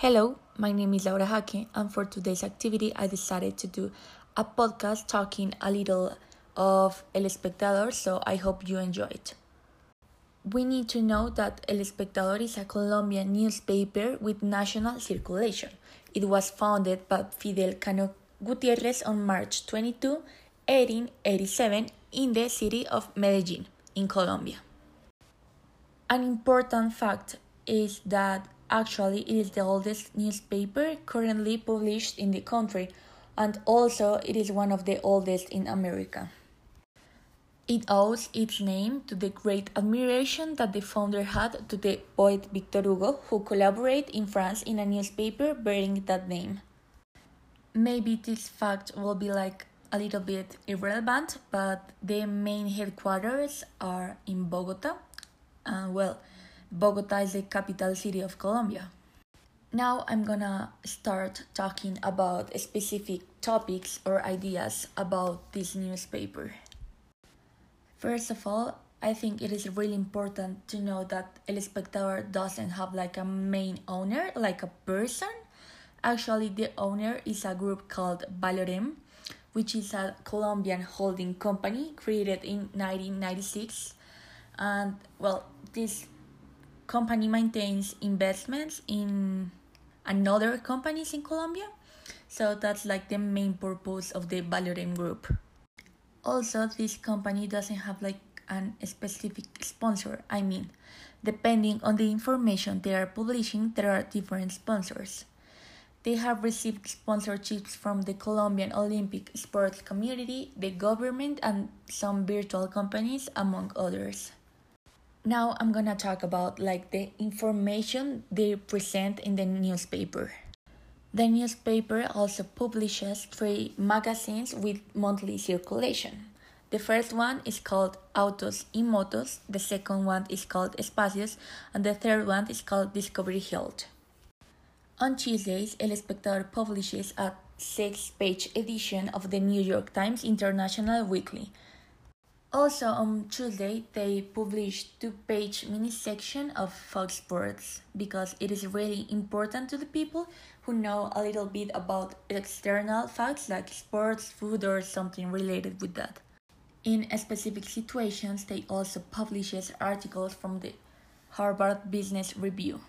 Hello, my name is Laura Hake, and for today's activity, I decided to do a podcast talking a little of El Espectador, so I hope you enjoy it. We need to know that El Espectador is a Colombian newspaper with national circulation. It was founded by Fidel Cano Gutierrez on March 22, 1887, in the city of Medellin, in Colombia. An important fact is that actually it is the oldest newspaper currently published in the country and also it is one of the oldest in America. It owes its name to the great admiration that the founder had to the poet Victor Hugo, who collaborated in France in a newspaper bearing that name. Maybe this fact will be like a little bit irrelevant, but the main headquarters are in Bogota. And well, Bogota is the capital city of Colombia. Now I'm gonna start talking about specific topics or ideas about this newspaper. First of all, I think it is really important to know that El Espectador doesn't have like a main owner, like a person. Actually, the owner is a group called Valorem, which is a Colombian holding company created in 1996. And well, this company maintains investments in another companies in Colombia. So that's like the main purpose of the Valorem group. Also, this company doesn't have like an specific sponsor. I mean, depending on the information they are publishing, there are different sponsors. They have received sponsorships from the Colombian Olympic sports community, the government, and some virtual companies, among others now I'm gonna talk about like the information they present in the newspaper. The newspaper also publishes three magazines with monthly circulation. The first one is called Autos y Motos, the second one is called Espacios, and the third one is called Discovery Health. On Tuesdays, El Espectador publishes a six page edition of the New York Times International Weekly, also on Tuesday, they published two-page mini section of Fox Sports because it is really important to the people who know a little bit about external facts like sports, food, or something related with that. In specific situations, they also publishes articles from the Harvard Business Review.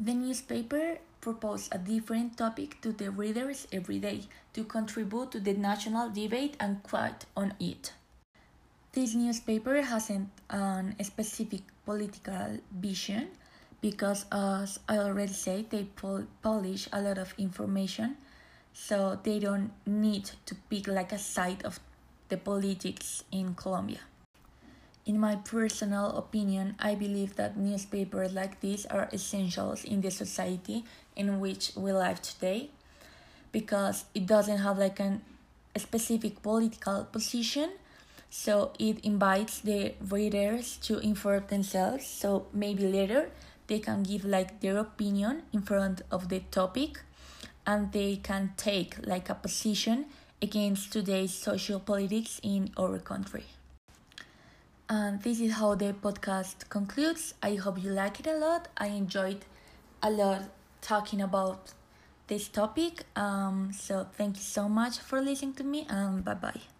The newspaper proposed a different topic to the readers every day to contribute to the national debate and quote on it. This newspaper hasn't a specific political vision because, as I already said, they publish a lot of information, so they don't need to pick like a side of the politics in Colombia. In my personal opinion, I believe that newspapers like this are essentials in the society in which we live today because it doesn't have like an, a specific political position so it invites the readers to inform themselves. So maybe later they can give like their opinion in front of the topic and they can take like a position against today's social politics in our country. And this is how the podcast concludes. I hope you like it a lot. I enjoyed a lot talking about this topic. Um so thank you so much for listening to me and bye bye